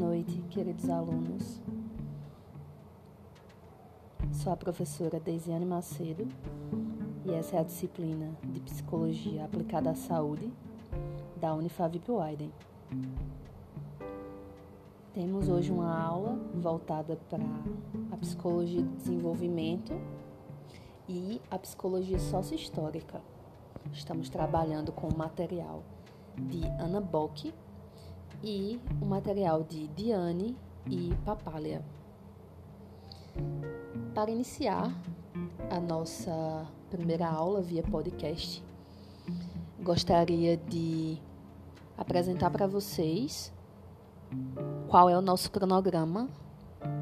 noite, queridos alunos. Sou a professora Deisiane Macedo e essa é a disciplina de Psicologia Aplicada à Saúde da Unifavip Widen. Temos hoje uma aula voltada para a psicologia do desenvolvimento e a psicologia sociohistórica. Estamos trabalhando com o material de Ana Bock e o material de Diane e Papália. Para iniciar a nossa primeira aula via podcast, gostaria de apresentar para vocês qual é o nosso cronograma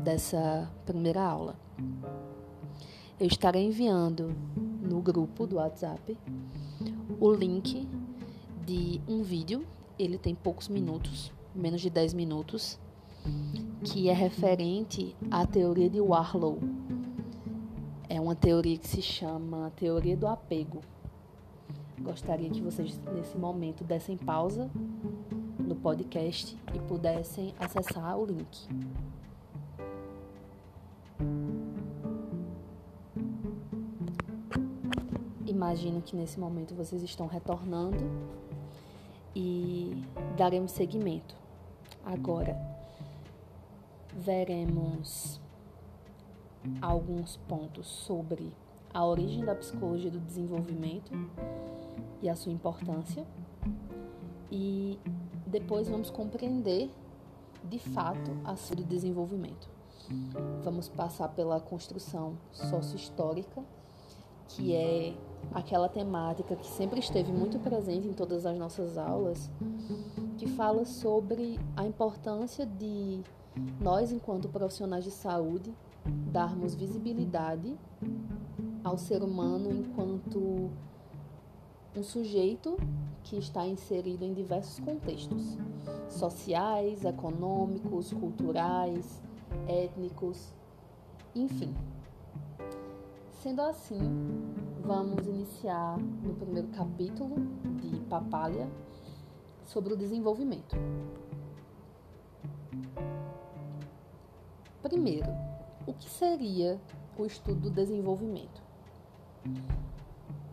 dessa primeira aula. Eu estarei enviando no grupo do WhatsApp o link de um vídeo, ele tem poucos minutos, menos de 10 minutos, que é referente à teoria de Warlow. É uma teoria que se chama teoria do apego. Gostaria que vocês, nesse momento, dessem pausa no podcast e pudessem acessar o link. Imagino que nesse momento vocês estão retornando e daremos seguimento. Agora, veremos alguns pontos sobre a origem da psicologia do desenvolvimento e a sua importância. E depois vamos compreender de fato a sua do desenvolvimento. Vamos passar pela construção sócio-histórica, que é aquela temática que sempre esteve muito presente em todas as nossas aulas, que fala sobre a importância de nós, enquanto profissionais de saúde, darmos visibilidade ao ser humano enquanto um sujeito que está inserido em diversos contextos sociais, econômicos, culturais, étnicos, enfim. Sendo assim, vamos iniciar no primeiro capítulo de Papalha sobre o desenvolvimento. Primeiro, o que seria o estudo do desenvolvimento?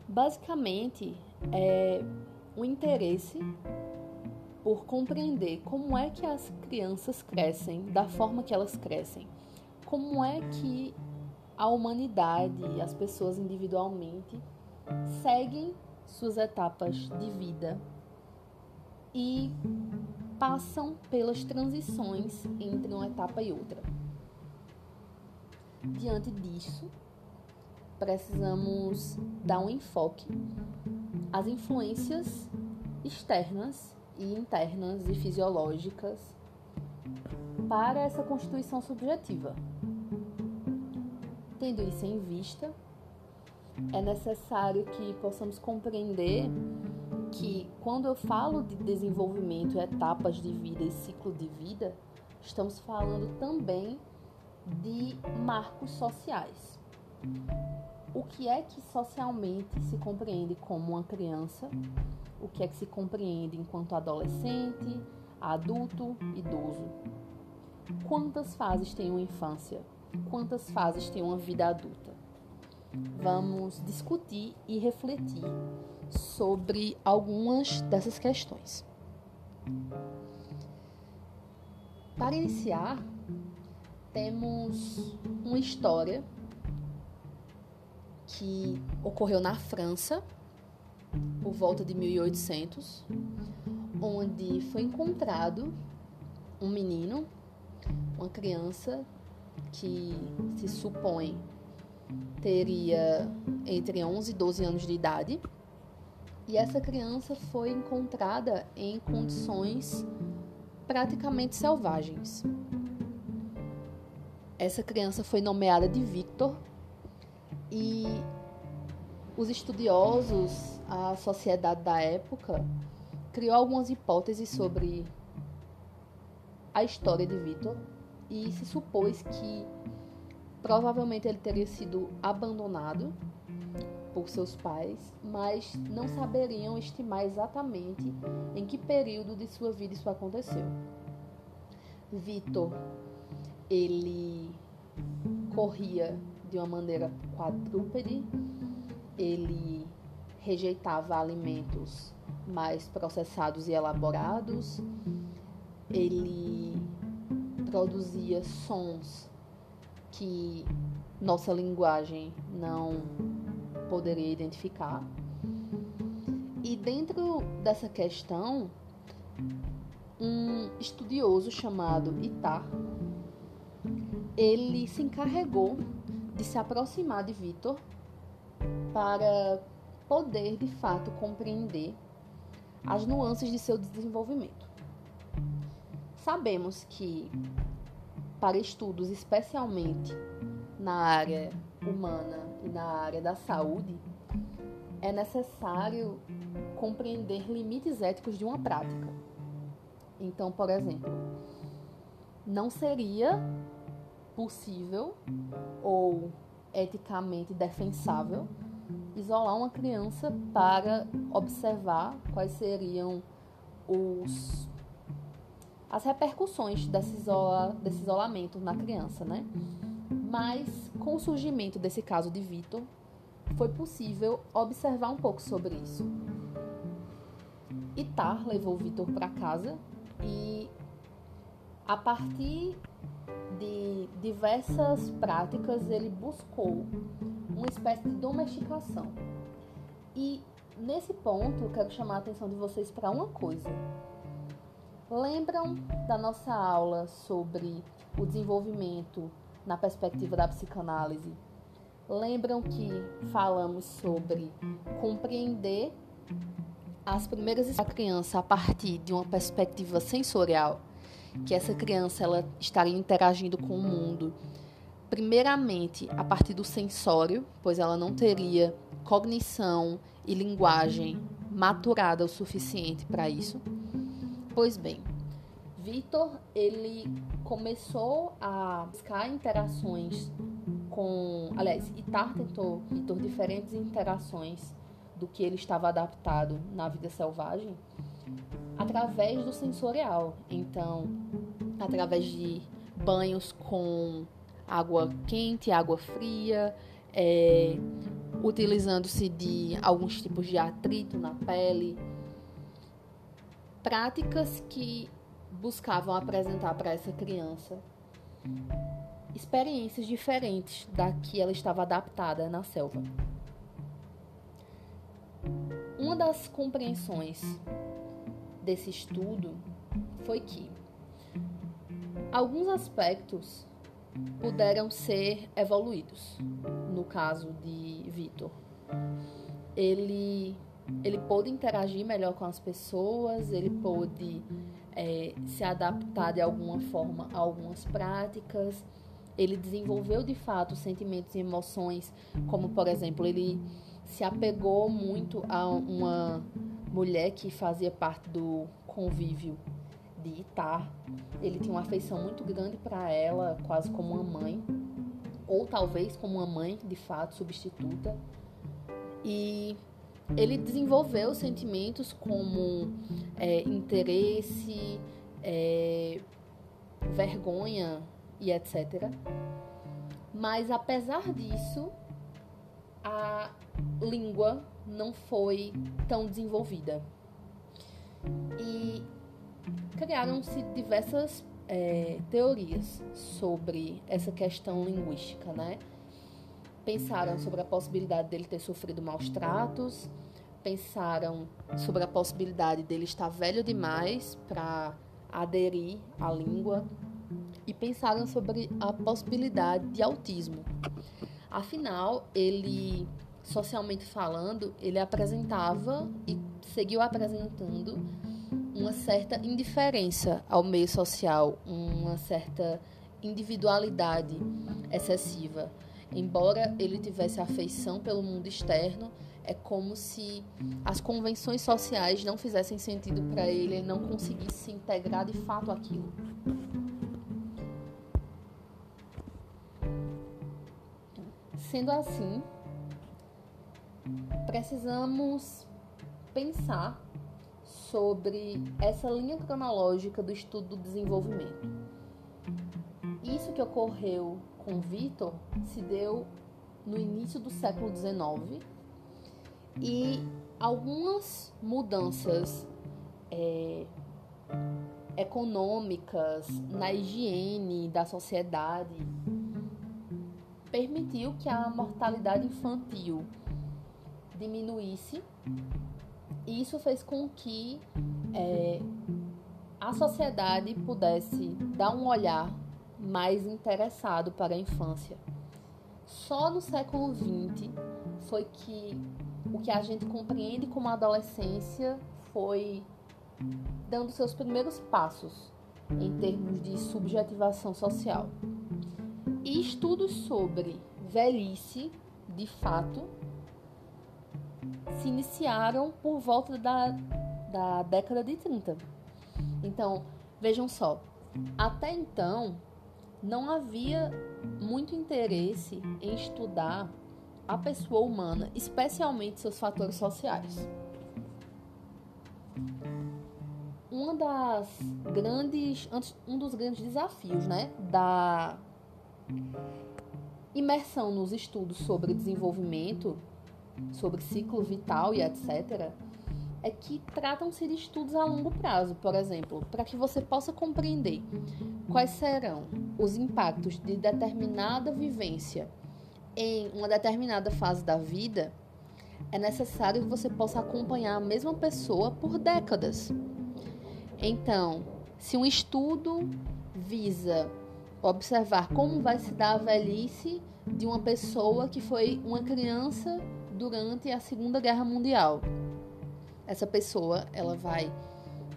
Basicamente, é o interesse por compreender como é que as crianças crescem, da forma que elas crescem, como é que a humanidade as pessoas individualmente seguem suas etapas de vida e passam pelas transições entre uma etapa e outra. Diante disso, precisamos dar um enfoque às influências externas e internas e fisiológicas para essa constituição subjetiva. Tendo isso em vista, é necessário que possamos compreender que quando eu falo de desenvolvimento, etapas de vida e ciclo de vida, estamos falando também de marcos sociais. O que é que socialmente se compreende como uma criança? O que é que se compreende enquanto adolescente, adulto, idoso? Quantas fases tem uma infância? Quantas fases tem uma vida adulta. Vamos discutir e refletir sobre algumas dessas questões. Para iniciar, temos uma história que ocorreu na França por volta de 1800, onde foi encontrado um menino, uma criança que se supõe teria entre 11 e 12 anos de idade. E essa criança foi encontrada em condições praticamente selvagens. Essa criança foi nomeada de Victor e os estudiosos, a sociedade da época, criou algumas hipóteses sobre a história de Victor e se supôs que provavelmente ele teria sido abandonado por seus pais, mas não saberiam estimar exatamente em que período de sua vida isso aconteceu. Vitor, ele corria de uma maneira quadrúpede, ele rejeitava alimentos mais processados e elaborados, ele produzia sons que nossa linguagem não poderia identificar. E dentro dessa questão, um estudioso chamado Itar, ele se encarregou de se aproximar de Vitor para poder de fato compreender as nuances de seu desenvolvimento. Sabemos que para estudos especialmente na área humana e na área da saúde, é necessário compreender limites éticos de uma prática. Então, por exemplo, não seria possível ou eticamente defensável isolar uma criança para observar quais seriam os as repercussões desse, isola, desse isolamento na criança, né? Mas com o surgimento desse caso de Vitor, foi possível observar um pouco sobre isso. Itar levou Vitor para casa e a partir de diversas práticas ele buscou uma espécie de domesticação. E nesse ponto eu quero chamar a atenção de vocês para uma coisa. Lembram da nossa aula sobre o desenvolvimento na perspectiva da psicanálise? Lembram que falamos sobre compreender as primeiras da criança a partir de uma perspectiva sensorial, que essa criança ela estaria interagindo com o mundo, primeiramente a partir do sensório, pois ela não teria cognição e linguagem maturada o suficiente para isso. Pois bem, Vitor ele começou a buscar interações com, aliás, Itar tentou Vitor diferentes interações do que ele estava adaptado na vida selvagem através do sensorial. Então, através de banhos com água quente, água fria, é, utilizando-se de alguns tipos de atrito na pele, práticas que buscavam apresentar para essa criança experiências diferentes da que ela estava adaptada na selva. Uma das compreensões desse estudo foi que alguns aspectos puderam ser evoluídos. No caso de Vitor, ele ele pôde interagir melhor com as pessoas, ele pôde é, se adaptar de alguma forma a algumas práticas. Ele desenvolveu de fato sentimentos e emoções, como por exemplo, ele se apegou muito a uma mulher que fazia parte do convívio de Itar. Ele tinha uma afeição muito grande para ela, quase como uma mãe, ou talvez como uma mãe de fato substituta. E ele desenvolveu sentimentos como é, interesse, é, vergonha e etc. Mas apesar disso, a língua não foi tão desenvolvida. E criaram-se diversas é, teorias sobre essa questão linguística, né? Pensaram sobre a possibilidade dele ter sofrido maus tratos, pensaram sobre a possibilidade dele estar velho demais para aderir à língua e pensaram sobre a possibilidade de autismo. Afinal, ele socialmente falando, ele apresentava e seguiu apresentando uma certa indiferença ao meio social, uma certa individualidade excessiva. Embora ele tivesse afeição pelo mundo externo, é como se as convenções sociais não fizessem sentido para ele, ele não conseguisse se integrar de fato aquilo. Sendo assim, precisamos pensar sobre essa linha cronológica do estudo do desenvolvimento. isso que ocorreu com Vitor se deu no início do século XIX e algumas mudanças é, econômicas na higiene da sociedade permitiu que a mortalidade infantil diminuísse. E isso fez com que é, a sociedade pudesse dar um olhar mais interessado para a infância. Só no século XX foi que o que a gente compreende como adolescência foi dando seus primeiros passos em termos de subjetivação social. E estudos sobre velhice, de fato, se iniciaram por volta da, da década de 30. Então, vejam só, até então não havia muito interesse em estudar a pessoa humana, especialmente seus fatores sociais. Uma das grandes, um dos grandes desafios, né, da imersão nos estudos sobre desenvolvimento, sobre ciclo vital e etc., é que tratam-se de estudos a longo prazo, por exemplo, para que você possa compreender quais serão os impactos de determinada vivência em uma determinada fase da vida, é necessário que você possa acompanhar a mesma pessoa por décadas. Então, se um estudo visa observar como vai se dar a velhice de uma pessoa que foi uma criança durante a Segunda Guerra Mundial. Essa pessoa, ela vai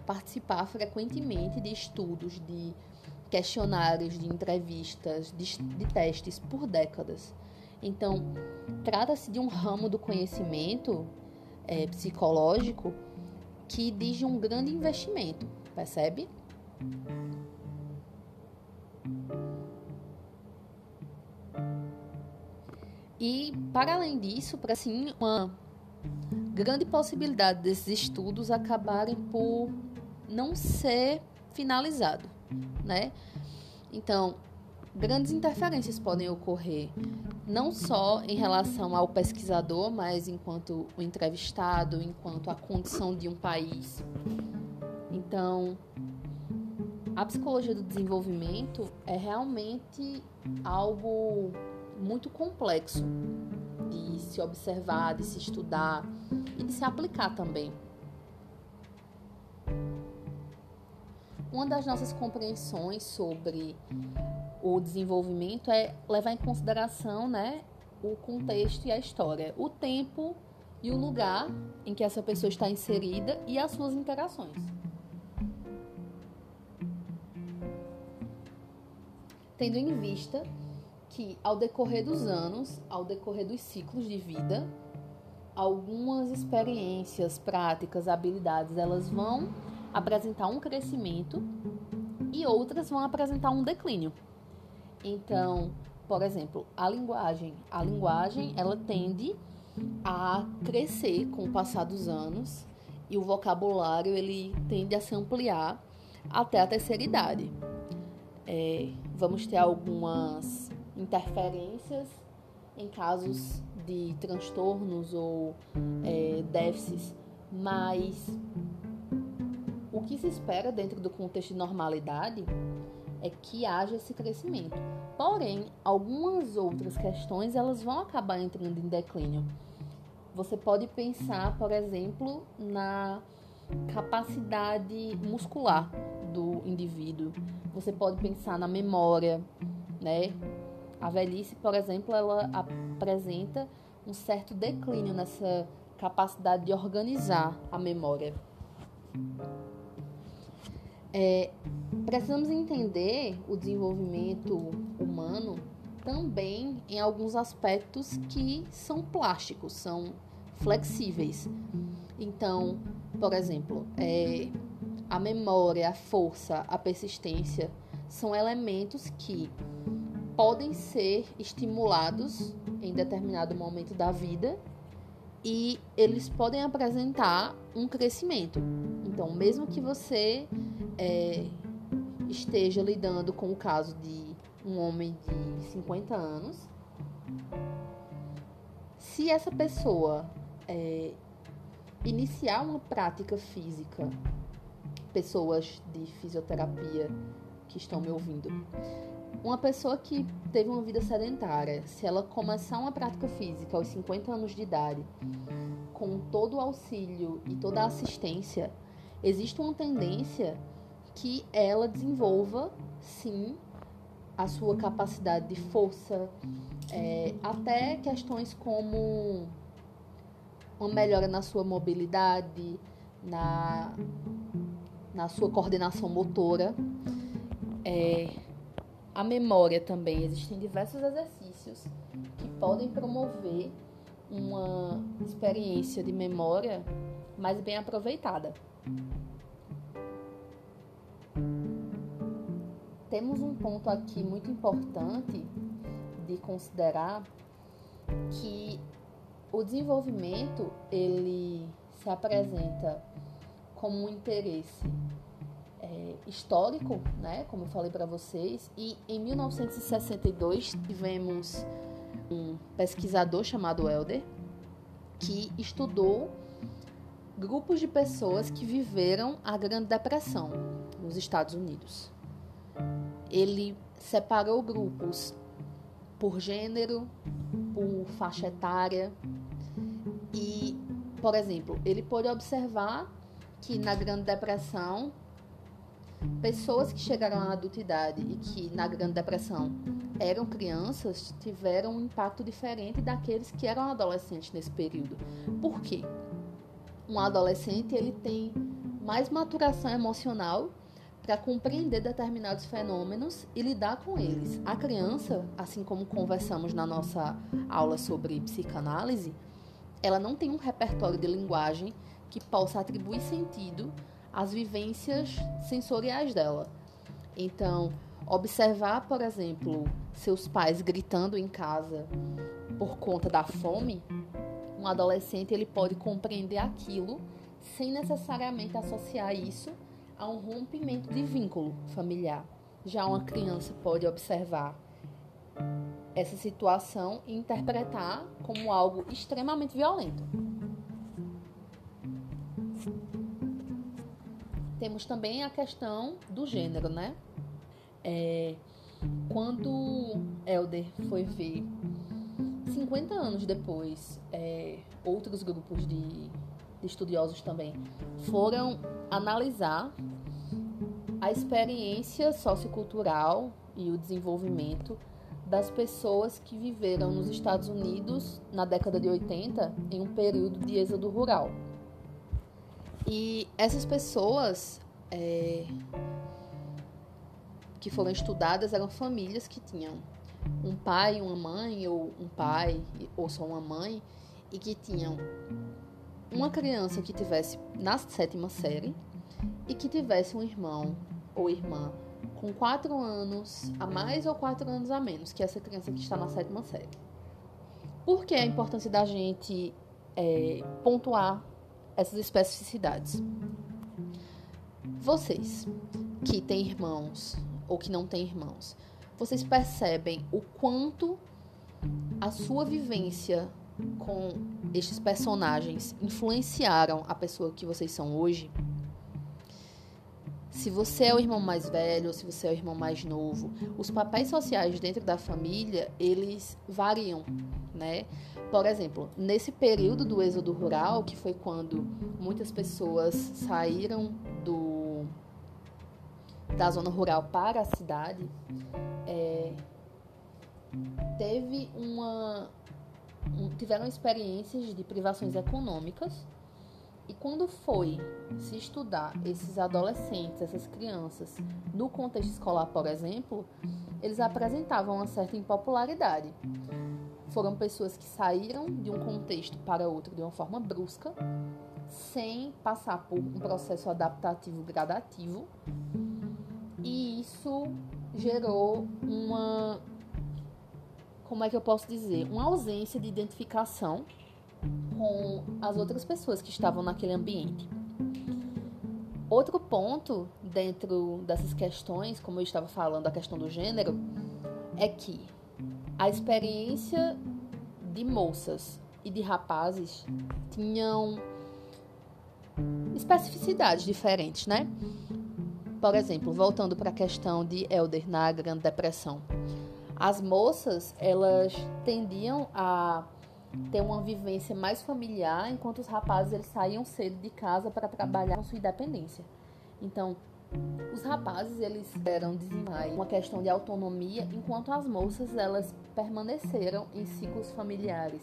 participar frequentemente de estudos, de questionários, de entrevistas, de, de testes por décadas. Então, trata-se de um ramo do conhecimento é, psicológico que exige um grande investimento, percebe? E, para além disso, para assim, uma grande possibilidade desses estudos acabarem por não ser finalizado, né? Então, grandes interferências podem ocorrer, não só em relação ao pesquisador, mas enquanto o entrevistado, enquanto a condição de um país. Então, a psicologia do desenvolvimento é realmente algo muito complexo de se observar, de se estudar e de se aplicar também. Uma das nossas compreensões sobre o desenvolvimento é levar em consideração né, o contexto e a história, o tempo e o lugar em que essa pessoa está inserida e as suas interações. Tendo em vista que, ao decorrer dos anos, ao decorrer dos ciclos de vida, algumas experiências, práticas, habilidades, elas vão apresentar um crescimento e outras vão apresentar um declínio. Então, por exemplo, a linguagem, a linguagem, ela tende a crescer com o passar dos anos e o vocabulário ele tende a se ampliar até a terceira idade. É, vamos ter algumas interferências em casos de transtornos ou é, déficits, mas o que se espera dentro do contexto de normalidade é que haja esse crescimento. Porém, algumas outras questões elas vão acabar entrando em declínio. Você pode pensar, por exemplo, na capacidade muscular do indivíduo. Você pode pensar na memória, né? A velhice, por exemplo, ela apresenta um certo declínio nessa capacidade de organizar a memória. É, precisamos entender o desenvolvimento humano também em alguns aspectos que são plásticos, são flexíveis. Então, por exemplo, é, a memória, a força, a persistência são elementos que podem ser estimulados em determinado momento da vida e eles podem apresentar um crescimento. Então, mesmo que você é, esteja lidando com o caso de um homem de 50 anos, se essa pessoa é, iniciar uma prática física, pessoas de fisioterapia que estão me ouvindo, uma pessoa que teve uma vida sedentária, se ela começar uma prática física aos 50 anos de idade, com todo o auxílio e toda a assistência, existe uma tendência que ela desenvolva, sim, a sua capacidade de força, é, até questões como uma melhora na sua mobilidade, na, na sua coordenação motora. É, a memória também. Existem diversos exercícios que podem promover uma experiência de memória mais bem aproveitada. Temos um ponto aqui muito importante de considerar que o desenvolvimento ele se apresenta como um interesse é, histórico, né, como eu falei para vocês, e em 1962 tivemos um pesquisador chamado Elder que estudou grupos de pessoas que viveram a Grande Depressão nos Estados Unidos. Ele separou grupos por gênero, por faixa etária e, por exemplo, ele pôde observar que na Grande Depressão pessoas que chegaram à adultidade e que na Grande Depressão eram crianças tiveram um impacto diferente daqueles que eram adolescentes nesse período. Por quê? Um adolescente ele tem mais maturação emocional para compreender determinados fenômenos e lidar com eles. A criança, assim como conversamos na nossa aula sobre psicanálise, ela não tem um repertório de linguagem que possa atribuir sentido às vivências sensoriais dela. Então, observar, por exemplo, seus pais gritando em casa por conta da fome, um adolescente ele pode compreender aquilo sem necessariamente associar isso a um rompimento de vínculo familiar. Já uma criança pode observar essa situação e interpretar como algo extremamente violento. Temos também a questão do gênero, né? É, quando Elder foi ver 50 anos depois, é, outros grupos de, de estudiosos também foram analisar a experiência sociocultural e o desenvolvimento das pessoas que viveram nos Estados Unidos na década de 80 em um período de êxodo rural. E essas pessoas é, que foram estudadas eram famílias que tinham um pai, uma mãe, ou um pai, ou só uma mãe, e que tinham uma criança que tivesse na sétima série e que tivesse um irmão ou irmã com quatro anos a mais ou quatro anos a menos que essa criança que está na sétima série. Por que a importância da gente é, pontuar essas especificidades. Vocês que têm irmãos ou que não têm irmãos, vocês percebem o quanto a sua vivência com estes personagens influenciaram a pessoa que vocês são hoje? Se você é o irmão mais velho ou se você é o irmão mais novo, os papéis sociais dentro da família, eles variam, né? Por exemplo, nesse período do êxodo rural, que foi quando muitas pessoas saíram do, da zona rural para a cidade, é, teve uma, um, tiveram experiências de privações econômicas. E quando foi se estudar esses adolescentes, essas crianças, no contexto escolar, por exemplo, eles apresentavam uma certa impopularidade foram pessoas que saíram de um contexto para outro de uma forma brusca, sem passar por um processo adaptativo gradativo. E isso gerou uma. Como é que eu posso dizer? Uma ausência de identificação com as outras pessoas que estavam naquele ambiente. Outro ponto dentro dessas questões, como eu estava falando, a questão do gênero, é que a experiência de moças e de rapazes tinham especificidades diferentes, né? Por exemplo, voltando para a questão de Elder na Grande Depressão. As moças, elas tendiam a ter uma vivência mais familiar, enquanto os rapazes eles saíam cedo de casa para trabalhar com sua independência. Então, os rapazes eles eram desenvolver uma questão de autonomia, enquanto as moças elas permaneceram em ciclos familiares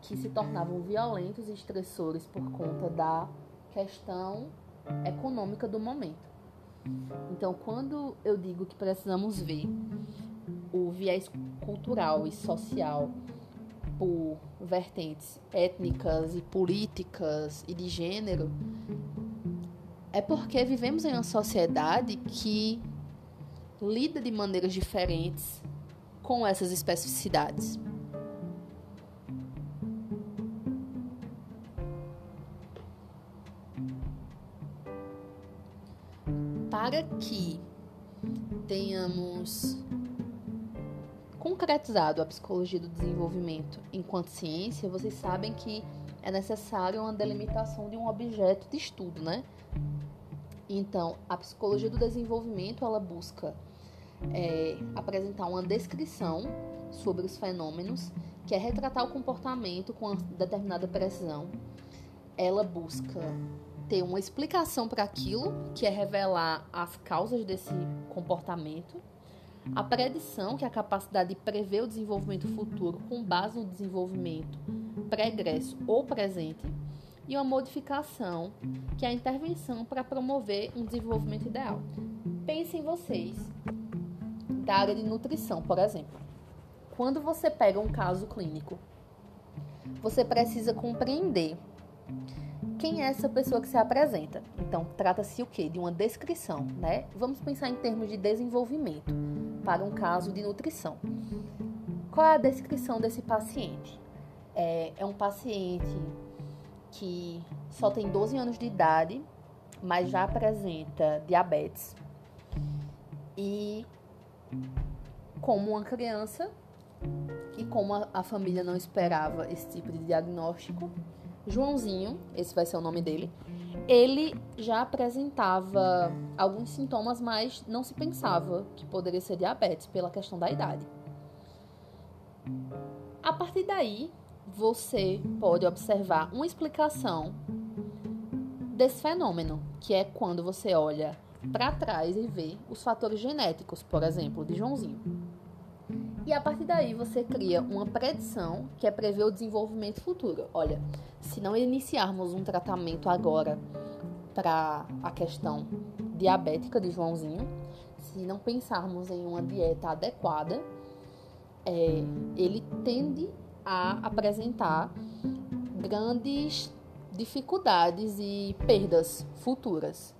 que se tornavam violentos e estressores por conta da questão econômica do momento. Então, quando eu digo que precisamos ver o viés cultural e social por vertentes étnicas e políticas e de gênero, é porque vivemos em uma sociedade que lida de maneiras diferentes com essas especificidades. Para que tenhamos concretizado a psicologia do desenvolvimento enquanto ciência, vocês sabem que é necessário uma delimitação de um objeto de estudo, né? Então, a psicologia do desenvolvimento ela busca é, apresentar uma descrição sobre os fenômenos, que é retratar o comportamento com determinada precisão. Ela busca ter uma explicação para aquilo, que é revelar as causas desse comportamento. A predição, que é a capacidade de prever o desenvolvimento futuro com base no desenvolvimento pregresso ou presente e uma modificação, que é a intervenção para promover um desenvolvimento ideal. Pensem vocês da área de nutrição, por exemplo. Quando você pega um caso clínico, você precisa compreender quem é essa pessoa que se apresenta. Então, trata-se o quê? De uma descrição, né? Vamos pensar em termos de desenvolvimento para um caso de nutrição. Qual é a descrição desse paciente? É, é um paciente que só tem 12 anos de idade, mas já apresenta diabetes. E como uma criança e como a, a família não esperava esse tipo de diagnóstico, Joãozinho, esse vai ser o nome dele, ele já apresentava alguns sintomas, mas não se pensava que poderia ser diabetes pela questão da idade. A partir daí, você pode observar uma explicação desse fenômeno, que é quando você olha para trás e vê os fatores genéticos, por exemplo, de Joãozinho. E a partir daí você cria uma predição, que é prever o desenvolvimento futuro. Olha, se não iniciarmos um tratamento agora para a questão diabética de Joãozinho, se não pensarmos em uma dieta adequada, é, ele tende a apresentar grandes dificuldades e perdas futuras.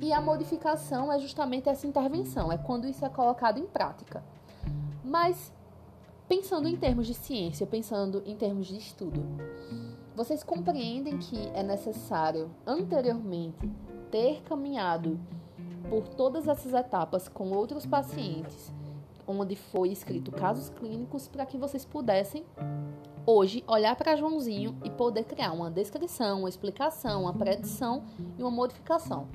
E a modificação é justamente essa intervenção, é quando isso é colocado em prática. Mas, pensando em termos de ciência, pensando em termos de estudo, vocês compreendem que é necessário, anteriormente, ter caminhado por todas essas etapas com outros pacientes onde foi escrito casos clínicos para que vocês pudessem hoje olhar para Joãozinho e poder criar uma descrição, uma explicação, uma predição e uma modificação.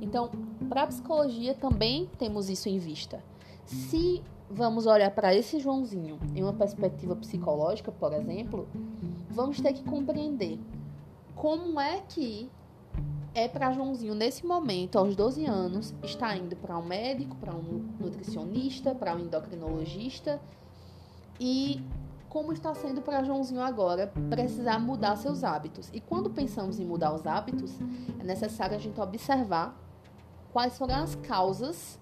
Então, para a psicologia também temos isso em vista. Se vamos olhar para esse Joãozinho em uma perspectiva psicológica, por exemplo, vamos ter que compreender como é que é para Joãozinho, nesse momento, aos 12 anos, está indo para um médico, para um nutricionista, para um endocrinologista e como está sendo para Joãozinho agora precisar mudar seus hábitos. E quando pensamos em mudar os hábitos, é necessário a gente observar quais foram as causas,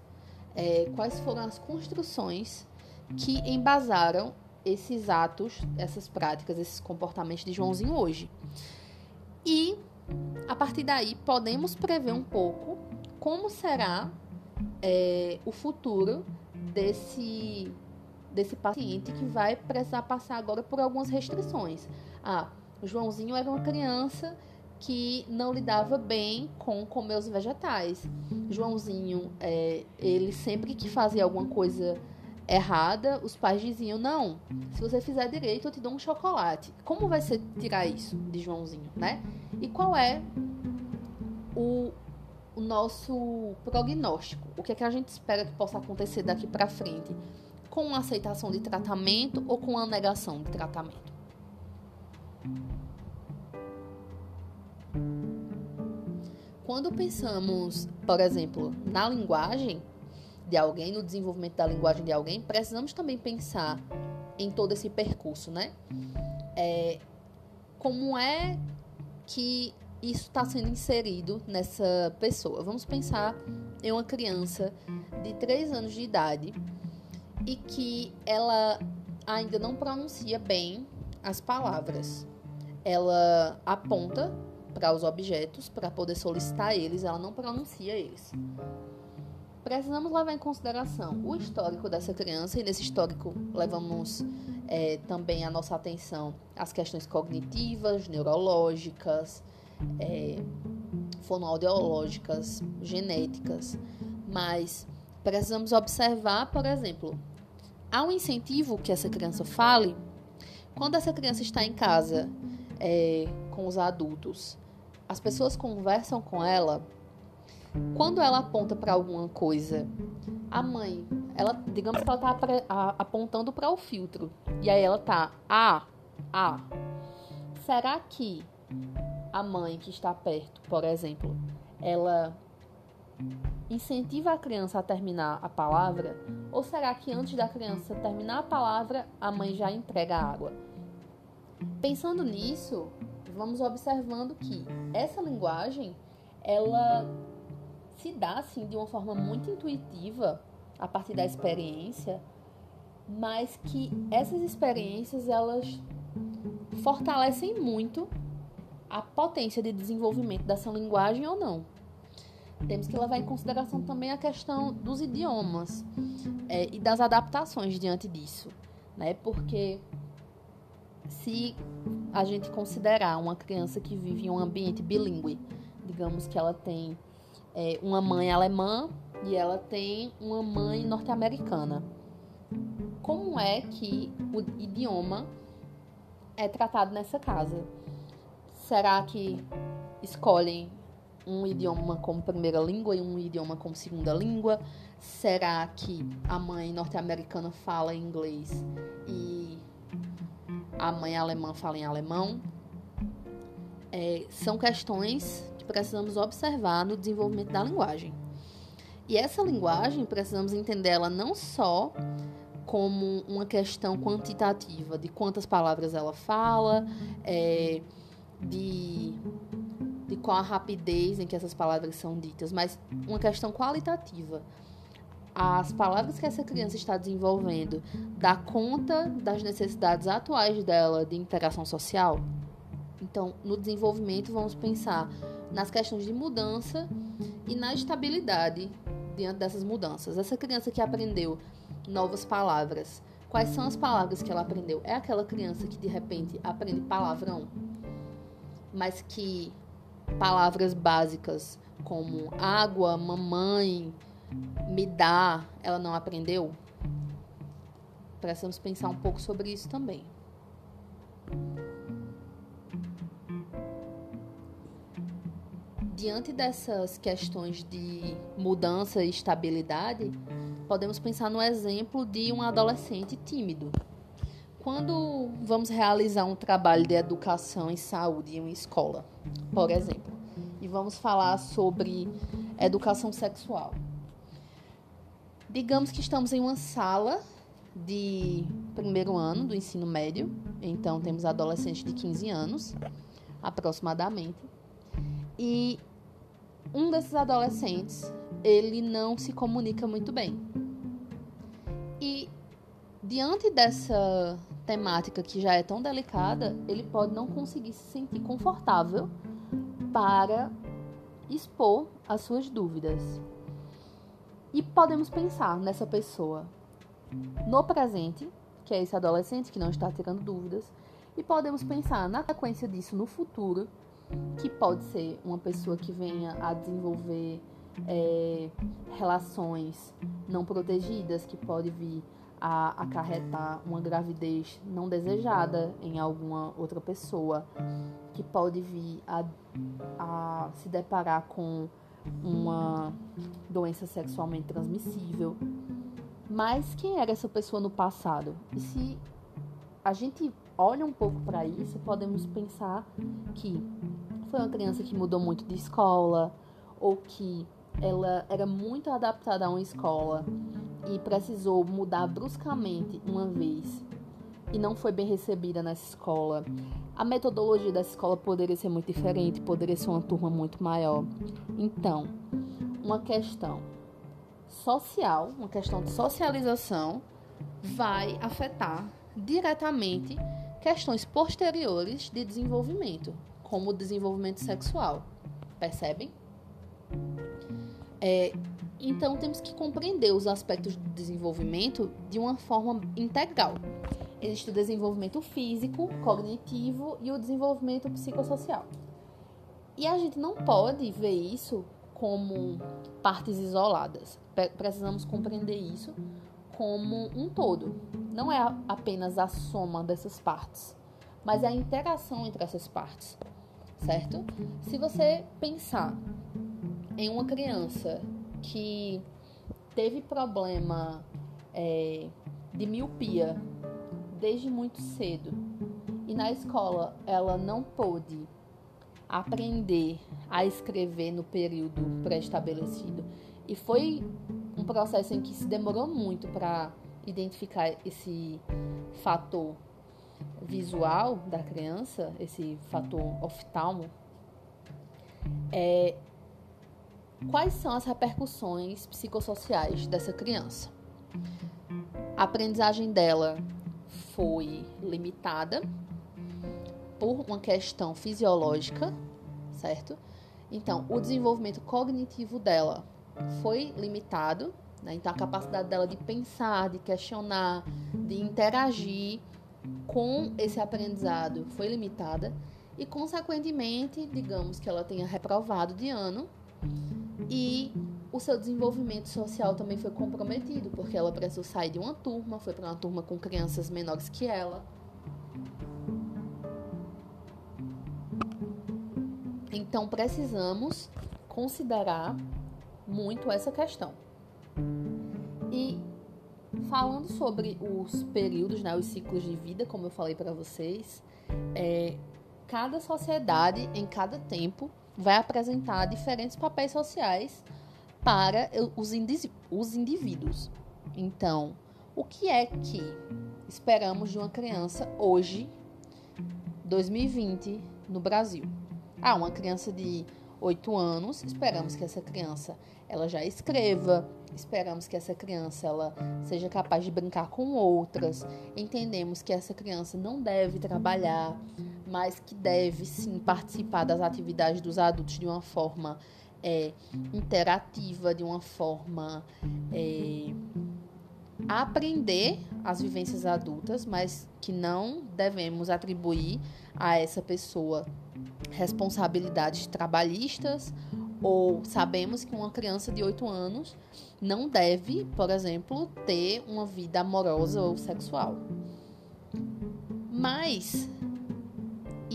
é, quais foram as construções que embasaram esses atos, essas práticas, esses comportamentos de Joãozinho hoje. E a partir daí, podemos prever um pouco como será é, o futuro desse, desse paciente que vai precisar passar agora por algumas restrições. Ah, o Joãozinho era uma criança que não lidava bem com comer os vegetais. Joãozinho, é, ele sempre que fazia alguma coisa errada, os pais diziam: Não, se você fizer direito, eu te dou um chocolate. Como vai ser tirar isso de Joãozinho, né? E qual é o, o nosso prognóstico? O que é que a gente espera que possa acontecer daqui para frente? Com aceitação de tratamento ou com a negação de tratamento? Quando pensamos, por exemplo, na linguagem, de alguém, no desenvolvimento da linguagem de alguém, precisamos também pensar em todo esse percurso, né? É, como é que isso está sendo inserido nessa pessoa? Vamos pensar em uma criança de 3 anos de idade e que ela ainda não pronuncia bem as palavras. Ela aponta para os objetos para poder solicitar eles, ela não pronuncia eles precisamos levar em consideração o histórico dessa criança, e nesse histórico levamos é, também a nossa atenção às questões cognitivas, neurológicas, é, fonoaudiológicas, genéticas, mas precisamos observar, por exemplo, há um incentivo que essa criança fale quando essa criança está em casa é, com os adultos. As pessoas conversam com ela quando ela aponta para alguma coisa, a mãe, ela, digamos que ela tá apontando para o filtro. E aí ela tá a a. Será que a mãe que está perto, por exemplo, ela incentiva a criança a terminar a palavra? Ou será que antes da criança terminar a palavra, a mãe já entrega a água? Pensando nisso, vamos observando que essa linguagem, ela se dá assim de uma forma muito intuitiva a partir da experiência, mas que essas experiências elas fortalecem muito a potência de desenvolvimento dessa linguagem ou não. Temos que levar em consideração também a questão dos idiomas é, e das adaptações diante disso, né? Porque se a gente considerar uma criança que vive em um ambiente bilíngue, digamos que ela tem é, uma mãe alemã e ela tem uma mãe norte-americana. Como é que o idioma é tratado nessa casa? Será que escolhem um idioma como primeira língua e um idioma como segunda língua? Será que a mãe norte-americana fala inglês e a mãe alemã fala em alemão? É, são questões que precisamos observar no desenvolvimento da linguagem. E essa linguagem precisamos entender ela não só como uma questão quantitativa de quantas palavras ela fala, é, de, de qual a rapidez em que essas palavras são ditas, mas uma questão qualitativa. As palavras que essa criança está desenvolvendo dá conta das necessidades atuais dela de interação social? Então, no desenvolvimento, vamos pensar nas questões de mudança e na estabilidade diante dessas mudanças. Essa criança que aprendeu novas palavras, quais são as palavras que ela aprendeu? É aquela criança que de repente aprende palavrão, mas que palavras básicas como água, mamãe, me dá, ela não aprendeu? Precisamos pensar um pouco sobre isso também. diante dessas questões de mudança e estabilidade, podemos pensar no exemplo de um adolescente tímido. Quando vamos realizar um trabalho de educação em saúde em uma escola, por exemplo, e vamos falar sobre educação sexual. Digamos que estamos em uma sala de primeiro ano do ensino médio, então temos adolescentes de 15 anos, aproximadamente, e um desses adolescentes, ele não se comunica muito bem. E diante dessa temática que já é tão delicada, ele pode não conseguir se sentir confortável para expor as suas dúvidas. E podemos pensar nessa pessoa no presente, que é esse adolescente que não está tirando dúvidas, e podemos pensar na sequência disso no futuro, que pode ser uma pessoa que venha a desenvolver é, relações não protegidas, que pode vir a acarretar uma gravidez não desejada em alguma outra pessoa, que pode vir a, a se deparar com uma doença sexualmente transmissível. Mas quem era essa pessoa no passado? E se a gente olha um pouco para isso, podemos pensar que foi uma criança que mudou muito de escola, ou que ela era muito adaptada a uma escola e precisou mudar bruscamente uma vez e não foi bem recebida nessa escola. A metodologia dessa escola poderia ser muito diferente, poderia ser uma turma muito maior. Então, uma questão social, uma questão de socialização, vai afetar diretamente questões posteriores de desenvolvimento, como o desenvolvimento sexual. Percebem? É, então, temos que compreender os aspectos do desenvolvimento de uma forma integral. Existe o desenvolvimento físico, cognitivo e o desenvolvimento psicossocial. E a gente não pode ver isso como partes isoladas. Precisamos compreender isso como um todo. Não é apenas a soma dessas partes, mas é a interação entre essas partes, certo? Se você pensar em uma criança que teve problema é, de miopia desde muito cedo. E na escola ela não pôde aprender a escrever no período pré-estabelecido. E foi um processo em que se demorou muito para identificar esse fator visual da criança, esse fator oftalmo, é, quais são as repercussões psicossociais dessa criança? A aprendizagem dela foi limitada por uma questão fisiológica, certo? Então, o desenvolvimento cognitivo dela foi limitado, né? então a capacidade dela de pensar, de questionar, de interagir com esse aprendizado foi limitada e, consequentemente, digamos que ela tenha reprovado de ano e o seu desenvolvimento social também foi comprometido, porque ela precisou sair de uma turma, foi para uma turma com crianças menores que ela. Então precisamos considerar muito essa questão. E falando sobre os períodos, né, os ciclos de vida, como eu falei para vocês, é, cada sociedade em cada tempo vai apresentar diferentes papéis sociais para os, os indivíduos. Então, o que é que esperamos de uma criança hoje, 2020, no Brasil? Ah, uma criança de 8 anos, esperamos que essa criança ela já escreva, esperamos que essa criança ela seja capaz de brincar com outras, entendemos que essa criança não deve trabalhar, mas que deve sim participar das atividades dos adultos de uma forma é, interativa, de uma forma é, aprender as vivências adultas, mas que não devemos atribuir a essa pessoa responsabilidades trabalhistas ou sabemos que uma criança de 8 anos não deve, por exemplo, ter uma vida amorosa ou sexual. Mas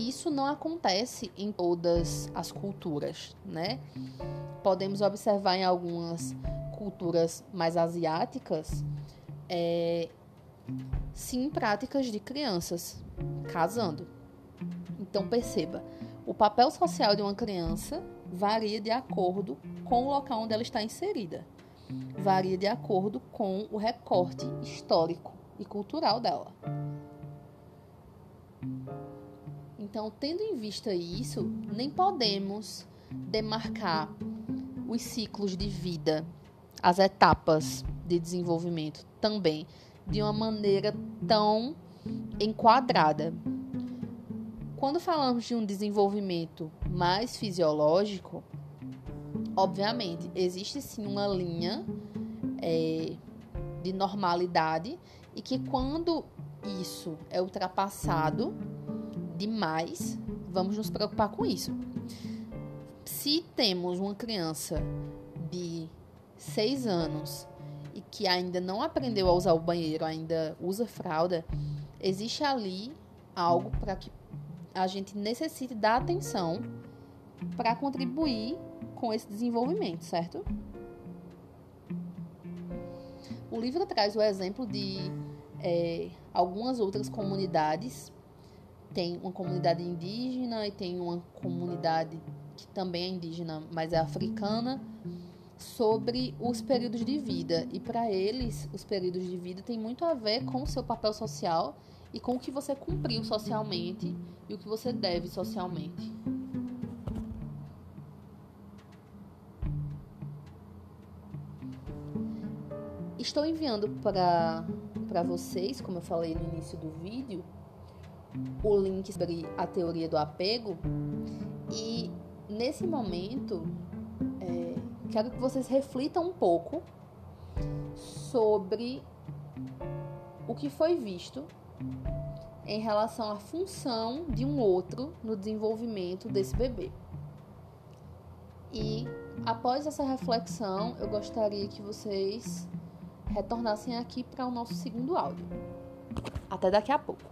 isso não acontece em todas as culturas, né? Podemos observar em algumas culturas mais asiáticas, é, sim, práticas de crianças casando. Então perceba, o papel social de uma criança varia de acordo com o local onde ela está inserida. Varia de acordo com o recorte histórico e cultural dela. Então, tendo em vista isso, nem podemos demarcar os ciclos de vida, as etapas de desenvolvimento também de uma maneira tão enquadrada. Quando falamos de um desenvolvimento mais fisiológico, obviamente existe sim uma linha é, de normalidade e que quando isso é ultrapassado demais, vamos nos preocupar com isso. Se temos uma criança de 6 anos e que ainda não aprendeu a usar o banheiro, ainda usa fralda, existe ali algo para que a gente necessite dar atenção para contribuir com esse desenvolvimento, certo? O livro traz o exemplo de é, algumas outras comunidades. Tem uma comunidade indígena e tem uma comunidade que também é indígena, mas é africana, sobre os períodos de vida. E para eles, os períodos de vida têm muito a ver com o seu papel social e com o que você cumpriu socialmente e o que você deve socialmente. Estou enviando para vocês, como eu falei no início do vídeo, o link sobre a teoria do apego. E nesse momento, é, quero que vocês reflitam um pouco sobre o que foi visto em relação à função de um outro no desenvolvimento desse bebê. E após essa reflexão, eu gostaria que vocês retornassem aqui para o nosso segundo áudio. Até daqui a pouco.